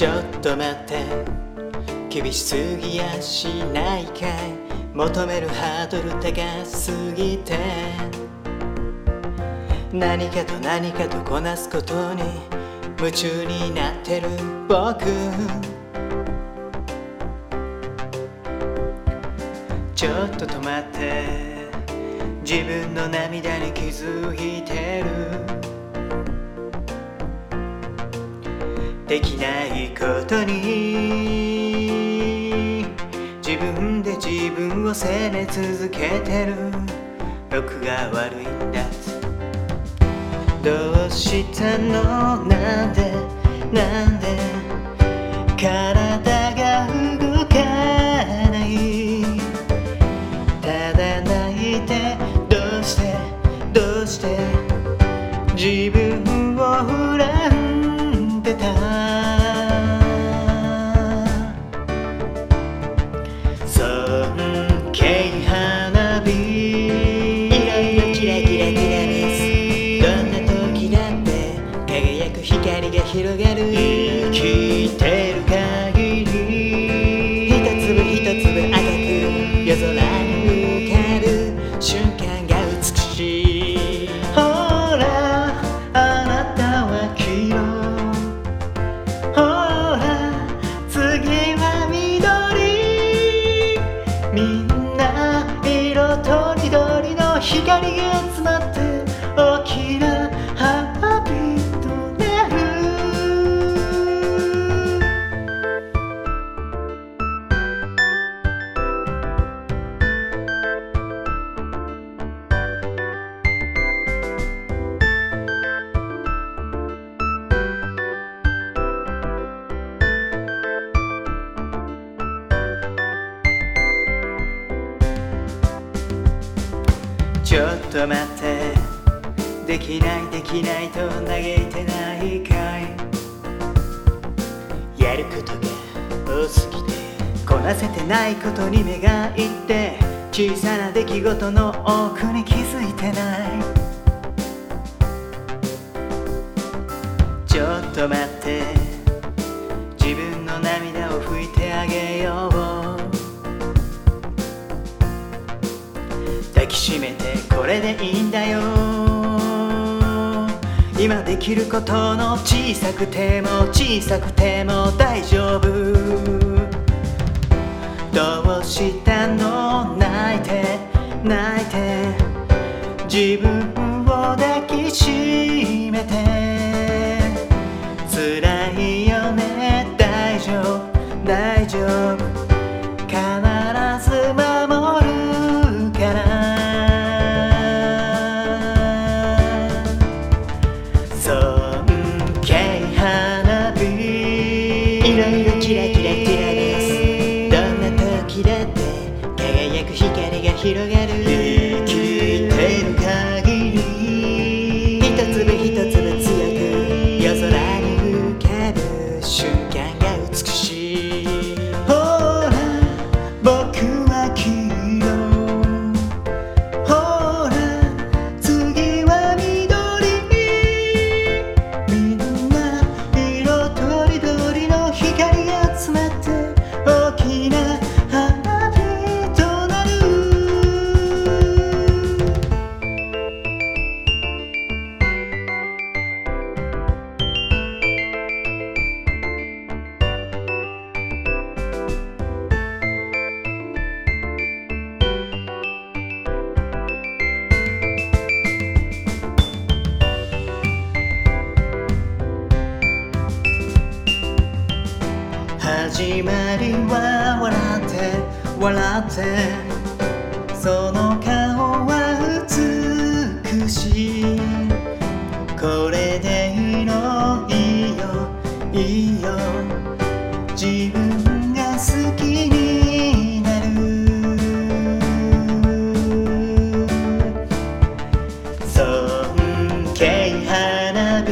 ちょっと待って。厳しすぎやしないかい。求めるハードル高すぎて。何かと何かとこなすことに夢中になってる僕。ちょっと止まって。自分の涙に気づいてる。できないことに。自分で自分を責め続けてる。僕が悪いんだ。どうしたの？なんで？なんで？体が動かない。ただ泣いてどうして？どうして？自分ちょっと待って。できないできないと嘆いてないかい。やることが多すぎてこなせてないことに目がいって小さな出来事の多くに気づいてない。ちょっと待って。自分の涙を拭いてきしめてこれでいいんだよ。今できることの小さくても小さくても大丈夫。どうしたの？泣いて泣いて。自分を抱きしめが広がる笑ってその顔は美しいこれでいいのいいよ。いいよ。自分が好きになる。尊敬花火。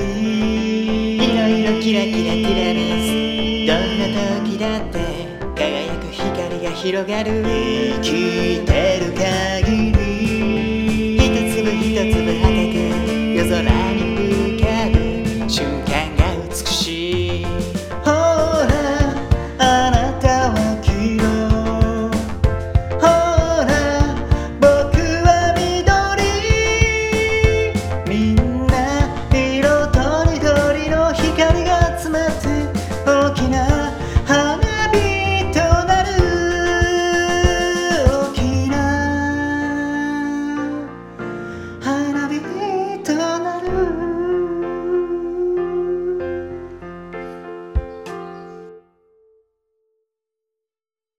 いろいろキラキラキラ。ですどんな時だって。広がる生きてる限り。一粒一粒